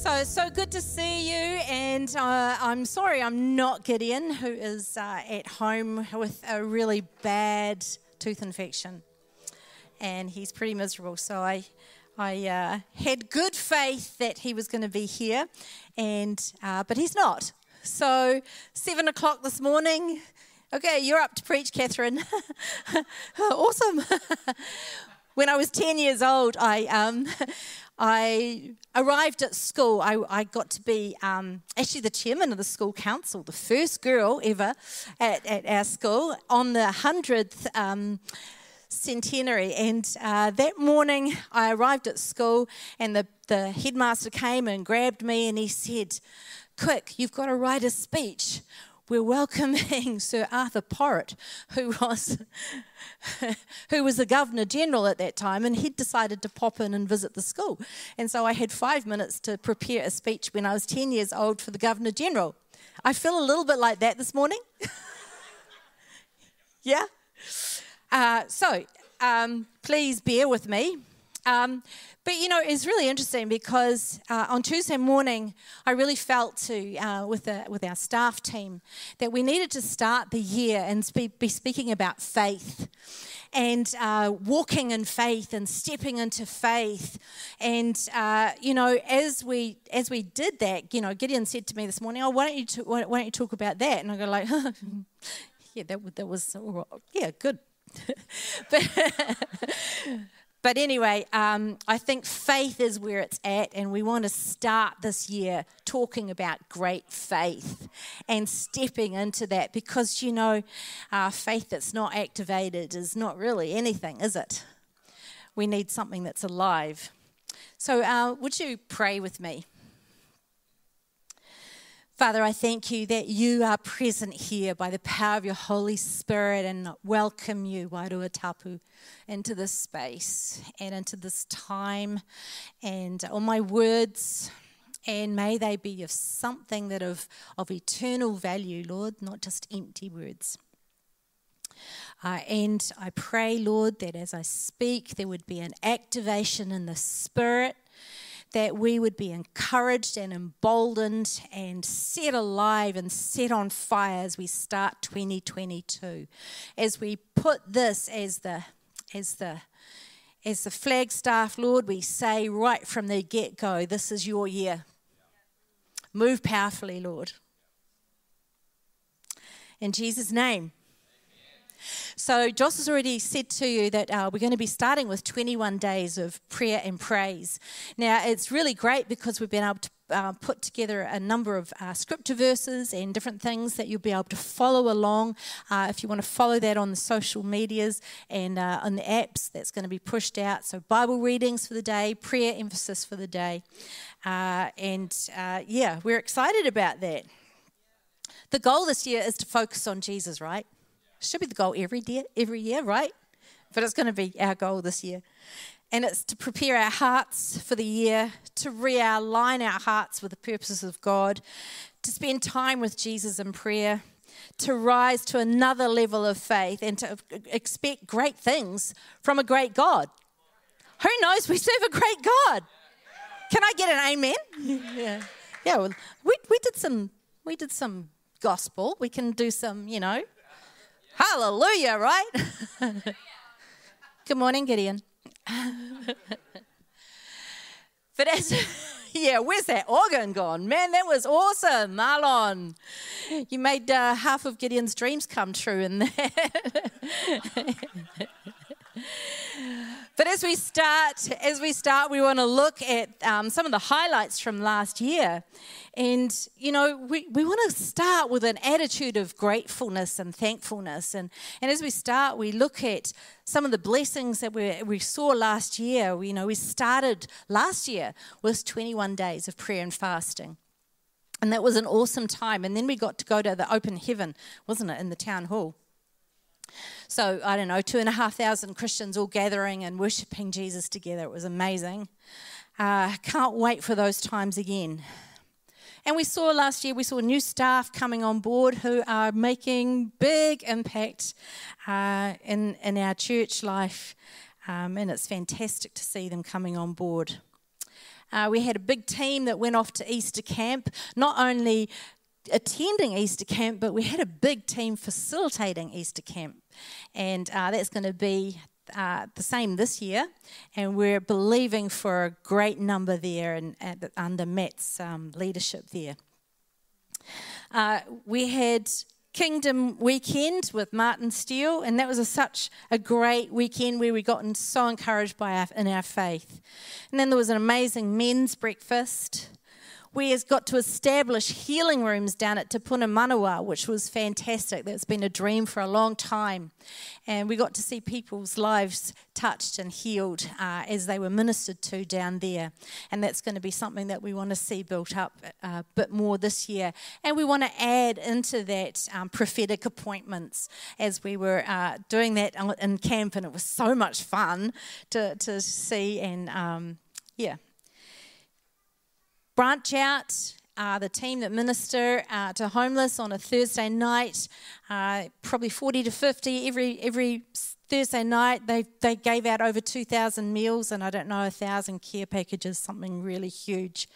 So, so good to see you. And uh, I'm sorry, I'm not Gideon, who is uh, at home with a really bad tooth infection. And he's pretty miserable. So, I, I uh, had good faith that he was going to be here, and, uh, but he's not. So, seven o'clock this morning, okay, you're up to preach, Catherine. awesome. when I was 10 years old, I, um, I arrived at school. I, I got to be um, actually the chairman of the school council, the first girl ever at, at our school on the 100th um, centenary. And uh, that morning, I arrived at school, and the, the headmaster came and grabbed me and he said, Quick, you've got to write a speech we're welcoming Sir Arthur Porritt, who was who was the Governor General at that time, and he'd decided to pop in and visit the school. And so I had five minutes to prepare a speech when I was 10 years old for the Governor General. I feel a little bit like that this morning. yeah? Uh, so um, please bear with me. Um, but you know, it's really interesting because uh, on Tuesday morning, I really felt to uh, with the, with our staff team that we needed to start the year and be, be speaking about faith and uh, walking in faith and stepping into faith. And uh, you know, as we as we did that, you know, Gideon said to me this morning, "Oh, why don't you t- why, don't you talk about that?" And I go like, "Yeah, that that was yeah, good." but but anyway, um, I think faith is where it's at, and we want to start this year talking about great faith and stepping into that because, you know, uh, faith that's not activated is not really anything, is it? We need something that's alive. So, uh, would you pray with me? Father, I thank you that you are present here by the power of your Holy Spirit and welcome you, Wairua Tapu, into this space and into this time and all my words. And may they be of something that of, of eternal value, Lord, not just empty words. Uh, and I pray, Lord, that as I speak, there would be an activation in the Spirit that we would be encouraged and emboldened and set alive and set on fire as we start 2022. As we put this as the as the as the flagstaff, Lord, we say right from the get go, this is your year. Move powerfully, Lord. In Jesus' name. So, Joss has already said to you that uh, we're going to be starting with 21 days of prayer and praise. Now, it's really great because we've been able to uh, put together a number of uh, scripture verses and different things that you'll be able to follow along. Uh, if you want to follow that on the social medias and uh, on the apps, that's going to be pushed out. So, Bible readings for the day, prayer emphasis for the day. Uh, and uh, yeah, we're excited about that. The goal this year is to focus on Jesus, right? Should be the goal every year, every year, right? But it's going to be our goal this year. And it's to prepare our hearts for the year, to realign our hearts with the purposes of God, to spend time with Jesus in prayer, to rise to another level of faith, and to expect great things from a great God. Who knows? We serve a great God. Can I get an amen? yeah. Yeah, well, we, we did some we did some gospel. We can do some, you know, Hallelujah, right? Good morning, Gideon. but as, yeah, where's that organ gone? Man, that was awesome, Marlon. You made uh, half of Gideon's dreams come true in there. But as we start, as we start, we want to look at um, some of the highlights from last year, and you know, we, we want to start with an attitude of gratefulness and thankfulness. And and as we start, we look at some of the blessings that we we saw last year. We, you know, we started last year with 21 days of prayer and fasting. And that was an awesome time. And then we got to go to the open heaven, wasn't it, in the town hall? So, I don't know, two and a half thousand Christians all gathering and worshiping Jesus together. It was amazing. Uh, can't wait for those times again. And we saw last year, we saw new staff coming on board who are making big impact uh, in, in our church life. Um, and it's fantastic to see them coming on board. Uh, we had a big team that went off to Easter camp, not only attending Easter camp, but we had a big team facilitating Easter camp. And uh, that's going to be uh, the same this year, and we're believing for a great number there and, under Matt's um, leadership there. Uh, we had Kingdom Weekend with Martin Steele, and that was a, such a great weekend where we got so encouraged by our, in our faith. And then there was an amazing men's breakfast we has got to establish healing rooms down at Te Puna Manawa, which was fantastic. That's been a dream for a long time. And we got to see people's lives touched and healed uh, as they were ministered to down there. And that's going to be something that we want to see built up uh, a bit more this year. And we want to add into that um, prophetic appointments as we were uh, doing that in camp. And it was so much fun to, to see and, um, yeah, branch out. Uh, the team that minister uh, to homeless on a Thursday night, uh, probably 40 to 50 every every Thursday night. They they gave out over 2,000 meals and I don't know a thousand care packages, something really huge.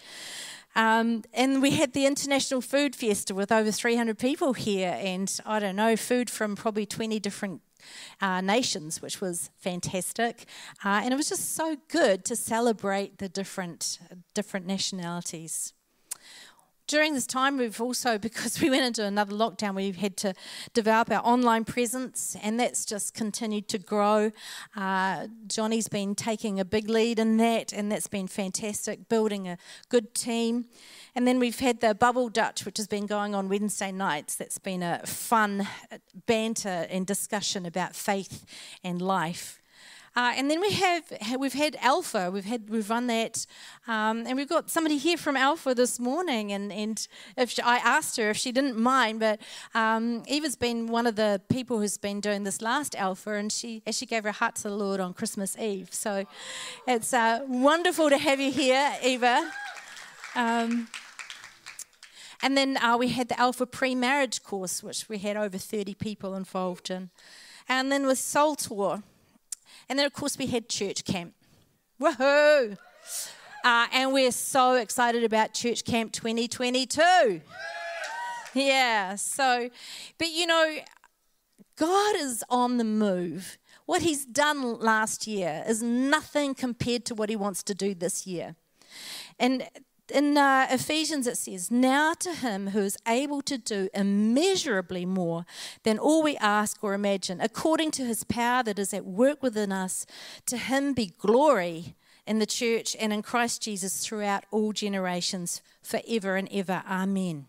Um, and we had the International Food Fiesta with over 300 people here, and I don't know, food from probably 20 different uh, nations, which was fantastic. Uh, and it was just so good to celebrate the different, different nationalities. During this time, we've also, because we went into another lockdown, we've had to develop our online presence, and that's just continued to grow. Uh, Johnny's been taking a big lead in that, and that's been fantastic, building a good team. And then we've had the Bubble Dutch, which has been going on Wednesday nights. That's been a fun banter and discussion about faith and life. Uh, and then we have we've had Alpha. We've had we've run that, um, and we've got somebody here from Alpha this morning. And and if she, I asked her if she didn't mind, but um, Eva's been one of the people who's been doing this last Alpha, and she she gave her heart to the Lord on Christmas Eve. So it's uh, wonderful to have you here, Eva. Um, and then uh, we had the Alpha pre marriage course, which we had over 30 people involved in. And then with Soul Tour. And then, of course, we had church camp. Woohoo! Uh, and we're so excited about Church Camp 2022. Yeah, so, but you know, God is on the move. What He's done last year is nothing compared to what He wants to do this year. And in uh, Ephesians it says, Now to him who is able to do immeasurably more than all we ask or imagine, according to his power that is at work within us, to him be glory in the church and in Christ Jesus throughout all generations, forever and ever. Amen.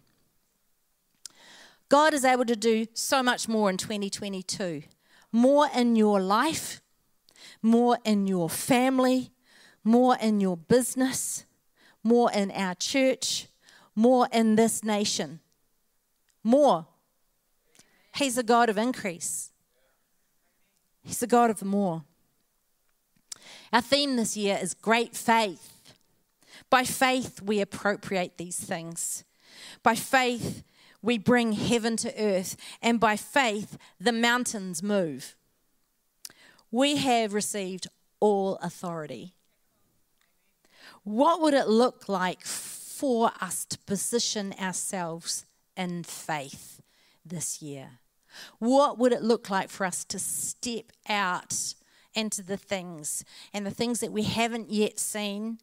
God is able to do so much more in 2022 more in your life, more in your family, more in your business more in our church, more in this nation. More. He's a God of increase, He's a God of more. Our theme this year is great faith. By faith, we appropriate these things. By faith, we bring heaven to earth. And by faith, the mountains move. We have received all authority. What would it look like for us to position ourselves in faith this year? What would it look like for us to step out into the things and the things that we haven't yet seen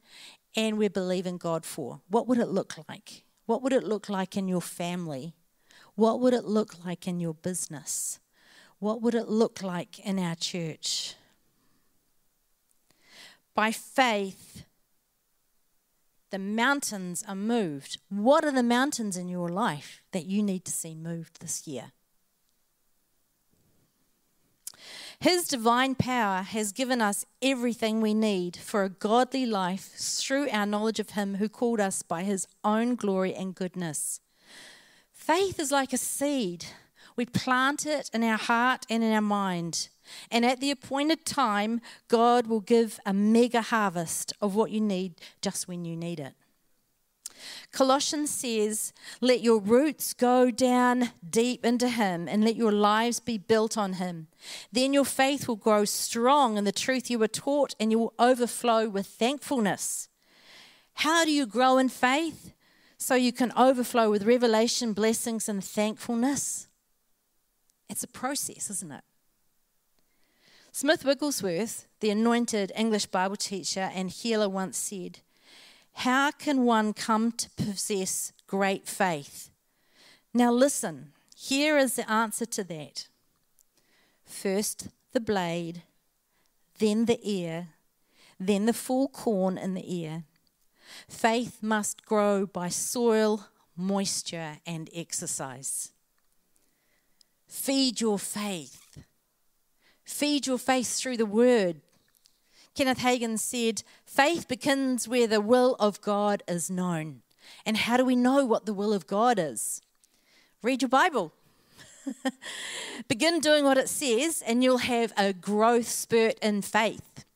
and we're believing God for? What would it look like? What would it look like in your family? What would it look like in your business? What would it look like in our church? By faith, the mountains are moved. What are the mountains in your life that you need to see moved this year? His divine power has given us everything we need for a godly life through our knowledge of Him who called us by His own glory and goodness. Faith is like a seed. We plant it in our heart and in our mind. And at the appointed time, God will give a mega harvest of what you need just when you need it. Colossians says, Let your roots go down deep into Him and let your lives be built on Him. Then your faith will grow strong in the truth you were taught and you will overflow with thankfulness. How do you grow in faith? So you can overflow with revelation, blessings, and thankfulness. It's a process, isn't it? Smith Wigglesworth, the anointed English Bible teacher and healer, once said, How can one come to possess great faith? Now, listen, here is the answer to that. First, the blade, then the ear, then the full corn in the ear. Faith must grow by soil, moisture, and exercise. Feed your faith. Feed your faith through the word. Kenneth Hagin said, Faith begins where the will of God is known. And how do we know what the will of God is? Read your Bible. Begin doing what it says, and you'll have a growth spurt in faith.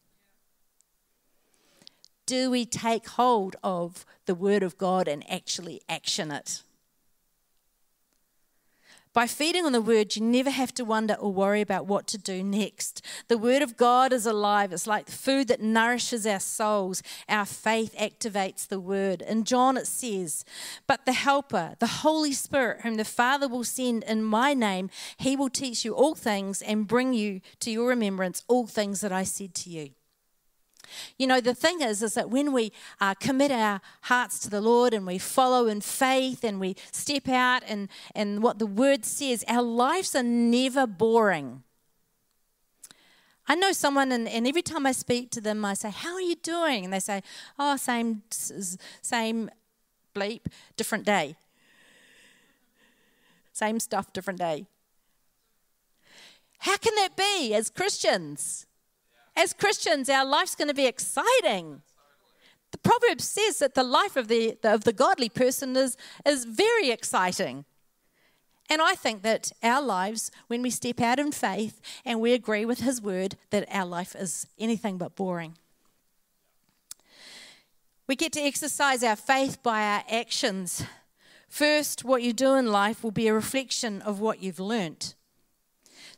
Do we take hold of the Word of God and actually action it? By feeding on the word, you never have to wonder or worry about what to do next. The word of God is alive. It's like food that nourishes our souls. Our faith activates the word. In John, it says, But the Helper, the Holy Spirit, whom the Father will send in my name, he will teach you all things and bring you to your remembrance all things that I said to you. You know, the thing is, is that when we uh, commit our hearts to the Lord and we follow in faith and we step out and, and what the word says, our lives are never boring. I know someone, and, and every time I speak to them, I say, How are you doing? And they say, Oh, same, same bleep, different day. Same stuff, different day. How can that be as Christians? As Christians, our life's going to be exciting. The proverb says that the life of the, of the godly person is, is very exciting. And I think that our lives, when we step out in faith and we agree with His word, that our life is anything but boring. We get to exercise our faith by our actions. First, what you do in life will be a reflection of what you've learnt.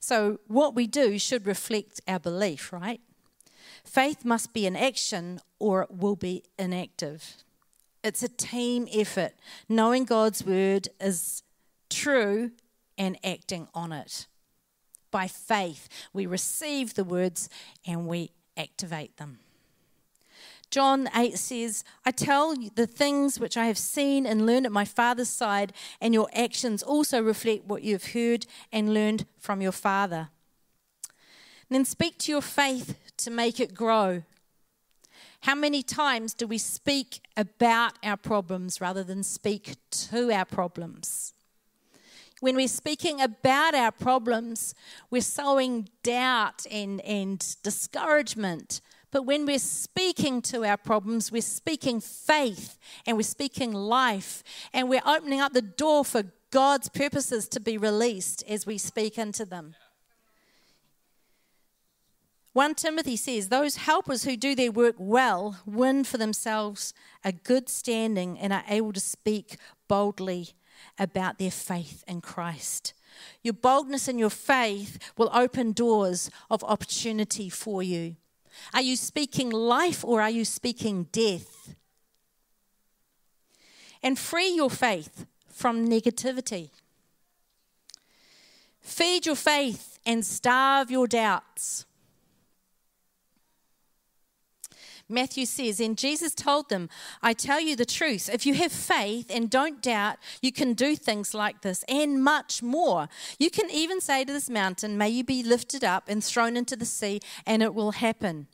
So, what we do should reflect our belief, right? Faith must be an action or it will be inactive. It's a team effort, knowing God's word is true and acting on it. By faith, we receive the words and we activate them. John 8 says, I tell you the things which I have seen and learned at my Father's side, and your actions also reflect what you have heard and learned from your Father. And then speak to your faith to make it grow. How many times do we speak about our problems rather than speak to our problems? When we're speaking about our problems, we're sowing doubt and, and discouragement. But when we're speaking to our problems, we're speaking faith and we're speaking life and we're opening up the door for God's purposes to be released as we speak into them. 1 Timothy says, Those helpers who do their work well win for themselves a good standing and are able to speak boldly about their faith in Christ. Your boldness and your faith will open doors of opportunity for you. Are you speaking life or are you speaking death? And free your faith from negativity. Feed your faith and starve your doubts. Matthew says, And Jesus told them, I tell you the truth. If you have faith and don't doubt, you can do things like this and much more. You can even say to this mountain, May you be lifted up and thrown into the sea, and it will happen.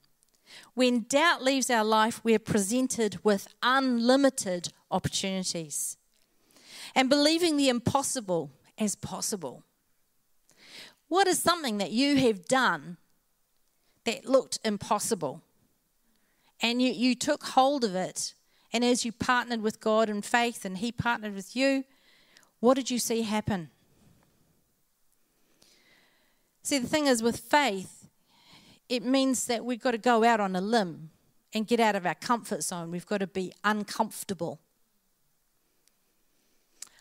When doubt leaves our life, we're presented with unlimited opportunities and believing the impossible as possible. What is something that you have done that looked impossible? And you, you took hold of it. And as you partnered with God in faith and He partnered with you, what did you see happen? See, the thing is, with faith, it means that we've got to go out on a limb and get out of our comfort zone. We've got to be uncomfortable.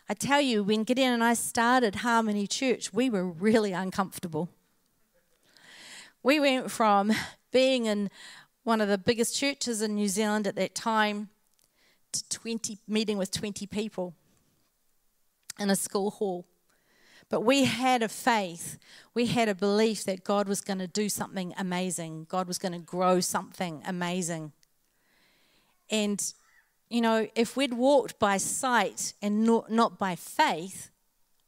I tell you, when Gideon and I started Harmony Church, we were really uncomfortable. We went from being in one of the biggest churches in New Zealand at that time to 20, meeting with 20 people in a school hall. But we had a faith, we had a belief that God was going to do something amazing, God was going to grow something amazing. And, you know, if we'd walked by sight and not, not by faith,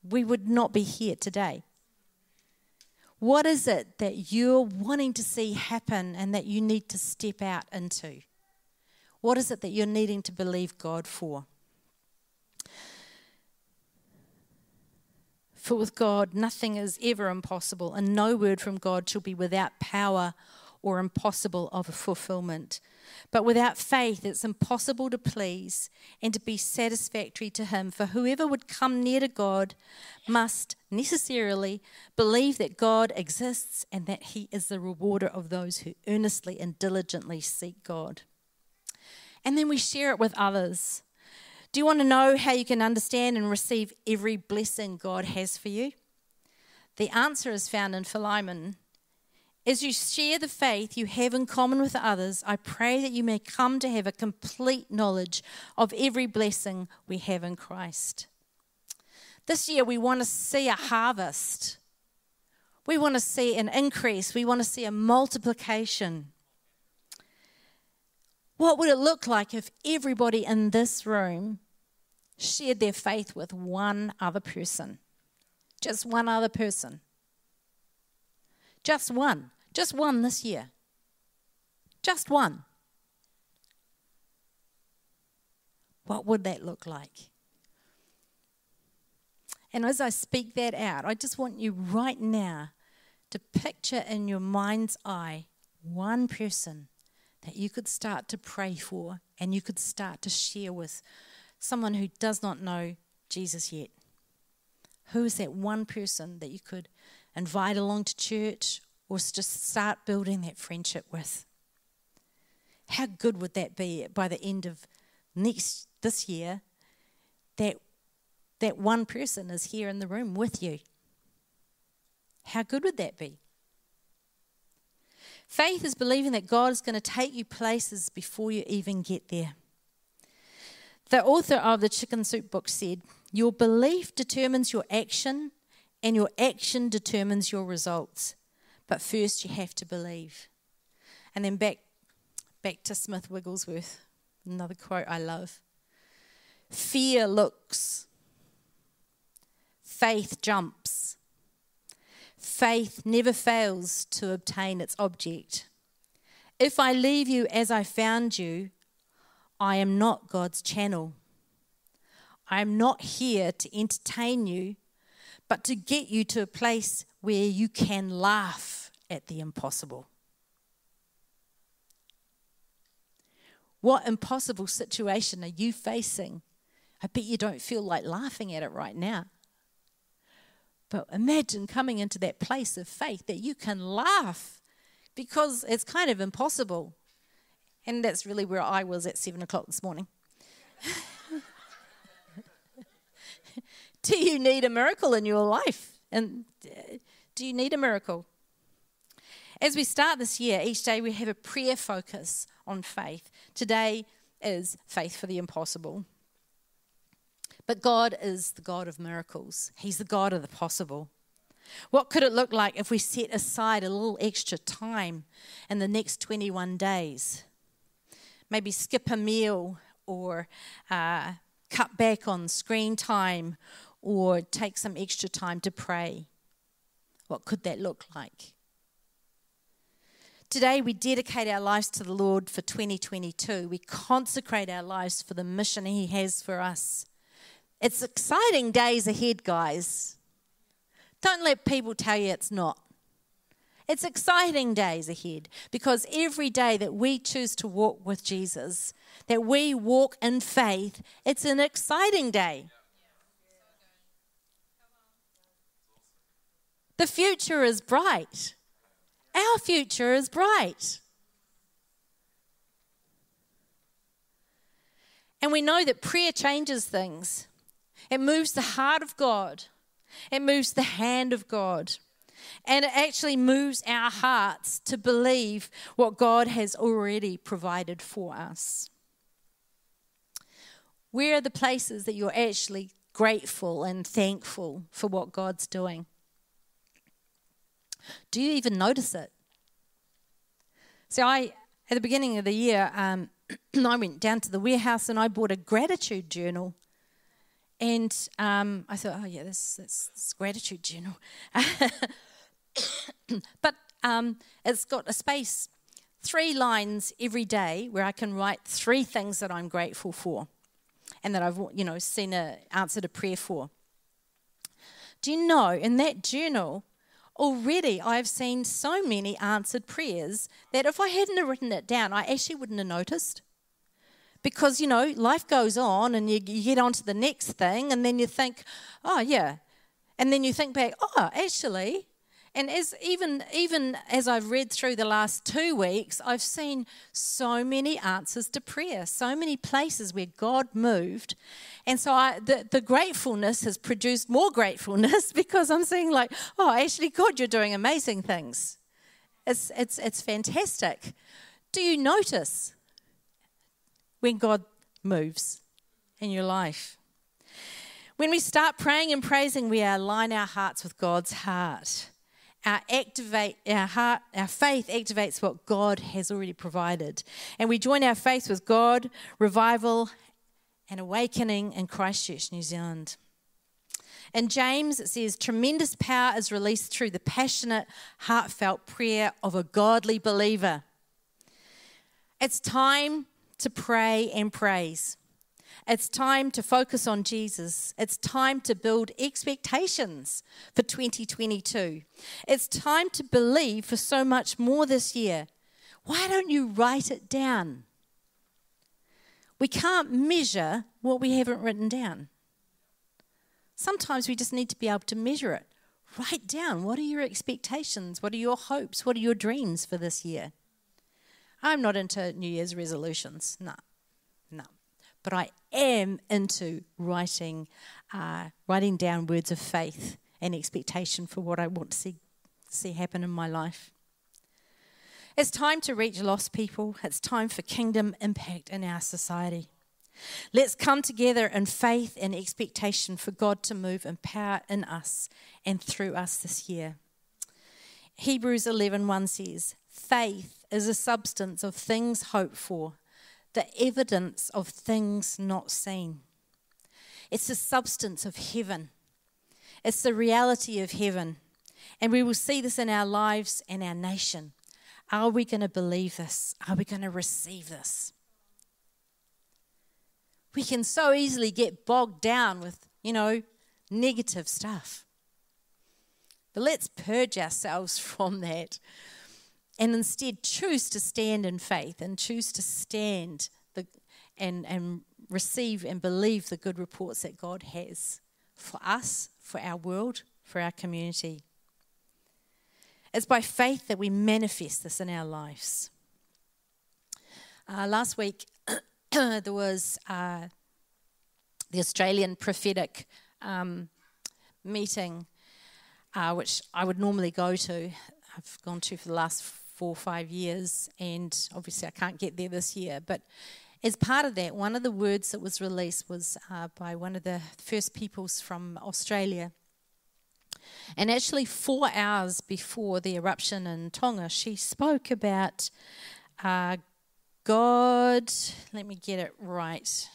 we would not be here today. What is it that you're wanting to see happen and that you need to step out into? What is it that you're needing to believe God for? For with God, nothing is ever impossible, and no word from God shall be without power or impossible of fulfillment. But without faith, it's impossible to please and to be satisfactory to Him. For whoever would come near to God must necessarily believe that God exists and that He is the rewarder of those who earnestly and diligently seek God. And then we share it with others. Do you want to know how you can understand and receive every blessing God has for you? The answer is found in Philemon. As you share the faith you have in common with others, I pray that you may come to have a complete knowledge of every blessing we have in Christ. This year, we want to see a harvest. We want to see an increase. We want to see a multiplication. What would it look like if everybody in this room shared their faith with one other person. Just one other person. Just one. Just one this year. Just one. What would that look like? And as I speak that out, I just want you right now to picture in your mind's eye one person that you could start to pray for and you could start to share with someone who does not know Jesus yet? Who is that one person that you could invite along to church or just start building that friendship with? How good would that be by the end of next this year that that one person is here in the room with you? How good would that be? Faith is believing that God is going to take you places before you even get there. The author of the Chicken Soup book said, Your belief determines your action, and your action determines your results. But first, you have to believe. And then back, back to Smith Wigglesworth, another quote I love Fear looks, faith jumps. Faith never fails to obtain its object. If I leave you as I found you, I am not God's channel. I am not here to entertain you, but to get you to a place where you can laugh at the impossible. What impossible situation are you facing? I bet you don't feel like laughing at it right now. But imagine coming into that place of faith that you can laugh because it's kind of impossible. And that's really where I was at seven o'clock this morning. do you need a miracle in your life? And uh, do you need a miracle? As we start this year, each day we have a prayer focus on faith. Today is faith for the impossible. But God is the God of miracles, He's the God of the possible. What could it look like if we set aside a little extra time in the next 21 days maybe skip a meal or uh, cut back on screen time or take some extra time to pray. What could that look like? Today, we dedicate our lives to the Lord for 2022. We consecrate our lives for the mission He has for us. It's exciting days ahead, guys. Don't let people tell you it's not. It's exciting days ahead because every day that we choose to walk with Jesus, that we walk in faith, it's an exciting day. The future is bright. Our future is bright. And we know that prayer changes things. It moves the heart of God, it moves the hand of God. And it actually moves our hearts to believe what God has already provided for us. Where are the places that you're actually grateful and thankful for what God's doing? Do you even notice it? So, I, at the beginning of the year, um, I went down to the warehouse and I bought a gratitude journal. And um, I thought, oh, yeah, this, gratitude journal. but um, it's got a space, three lines every day where I can write three things that I'm grateful for and that I've, you know, seen a, answered a prayer for. Do you know, in that journal, already I've seen so many answered prayers that if I hadn't have written it down, I actually wouldn't have noticed. Because, you know, life goes on and you, you get on to the next thing, and then you think, oh, yeah. And then you think back, oh, actually, and as even even as I've read through the last two weeks, I've seen so many answers to prayer, so many places where God moved, and so I, the the gratefulness has produced more gratefulness because I'm seeing like, oh, actually, God, you're doing amazing things. It's it's it's fantastic. Do you notice when God moves in your life? When we start praying and praising, we align our hearts with God's heart our activate our heart our faith activates what god has already provided. And we join our faith with god revival and awakening in christchurch new zealand. In james it says tremendous power is released through the passionate heartfelt prayer of a godly believer. It's time to pray and praise it's time to focus on Jesus. It's time to build expectations for 2022. It's time to believe for so much more this year. Why don't you write it down? We can't measure what we haven't written down. Sometimes we just need to be able to measure it. Write down what are your expectations? What are your hopes? What are your dreams for this year? I'm not into New Year's resolutions. No, but I am into writing, uh, writing down words of faith and expectation for what I want to see, see happen in my life. It's time to reach lost people. It's time for kingdom impact in our society. Let's come together in faith and expectation for God to move in power in us and through us this year. Hebrews 11:1 says, "Faith is a substance of things hoped for, the evidence of things not seen. It's the substance of heaven, it's the reality of heaven. And we will see this in our lives and our nation. Are we going to believe this? Are we going to receive this? We can so easily get bogged down with, you know, negative stuff. But let's purge ourselves from that and instead choose to stand in faith and choose to stand the, and, and receive and believe the good reports that God has for us, for our world, for our community. It's by faith that we manifest this in our lives. Uh, last week, there was uh, the Australian prophetic um, meeting, uh, which I would normally go to. I've gone to for the last four or five years, and obviously I can't get there this year. But as part of that, one of the words that was released was uh, by one of the first peoples from Australia. And actually, four hours before the eruption in Tonga, she spoke about uh, God. Let me get it right.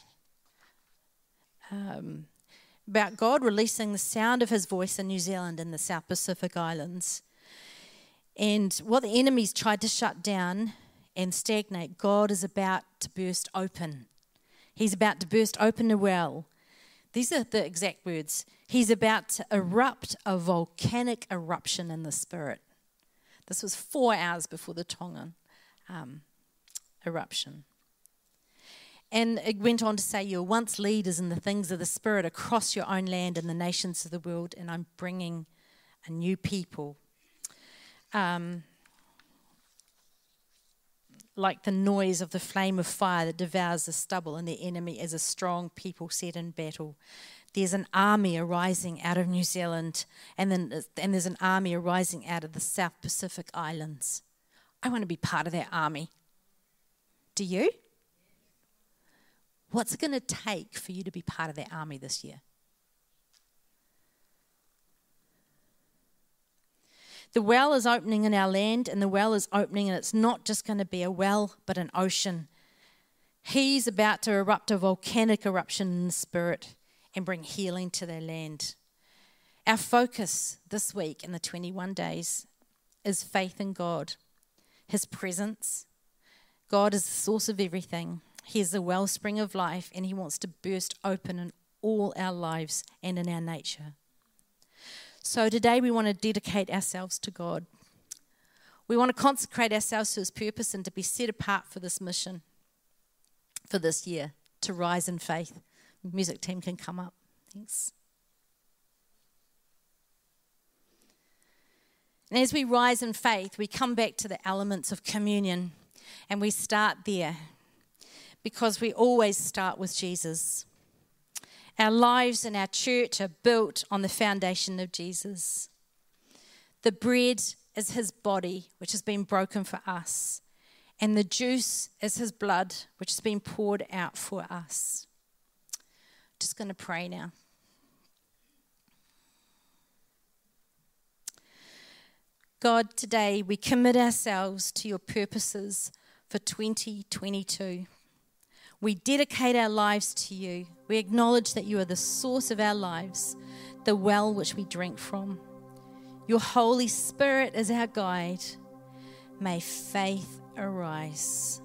Um, about God releasing the sound of his voice in New Zealand and the South Pacific Islands. And what the enemies tried to shut down and stagnate, God is about to burst open. He's about to burst open a well. These are the exact words. He's about to erupt a volcanic eruption in the spirit. This was four hours before the Tongan um, eruption. And it went on to say, You're once leaders in the things of the Spirit across your own land and the nations of the world, and I'm bringing a new people um, like the noise of the flame of fire that devours the stubble, and the enemy is a strong people set in battle. There's an army arising out of New Zealand, and then and there's an army arising out of the South Pacific Islands. I want to be part of that army. Do you? What's it going to take for you to be part of that army this year? The well is opening in our land, and the well is opening, and it's not just going to be a well, but an ocean. He's about to erupt a volcanic eruption in the spirit and bring healing to their land. Our focus this week in the 21 days is faith in God, His presence. God is the source of everything. He is the wellspring of life, and He wants to burst open in all our lives and in our nature. So today we want to dedicate ourselves to God. We want to consecrate ourselves to His purpose and to be set apart for this mission for this year to rise in faith. Music team can come up. Thanks. And as we rise in faith, we come back to the elements of communion and we start there because we always start with Jesus. Our lives and our church are built on the foundation of Jesus. The bread is his body, which has been broken for us, and the juice is his blood, which has been poured out for us. Just going to pray now. God, today we commit ourselves to your purposes for 2022. We dedicate our lives to you. We acknowledge that you are the source of our lives, the well which we drink from. Your Holy Spirit is our guide. May faith arise.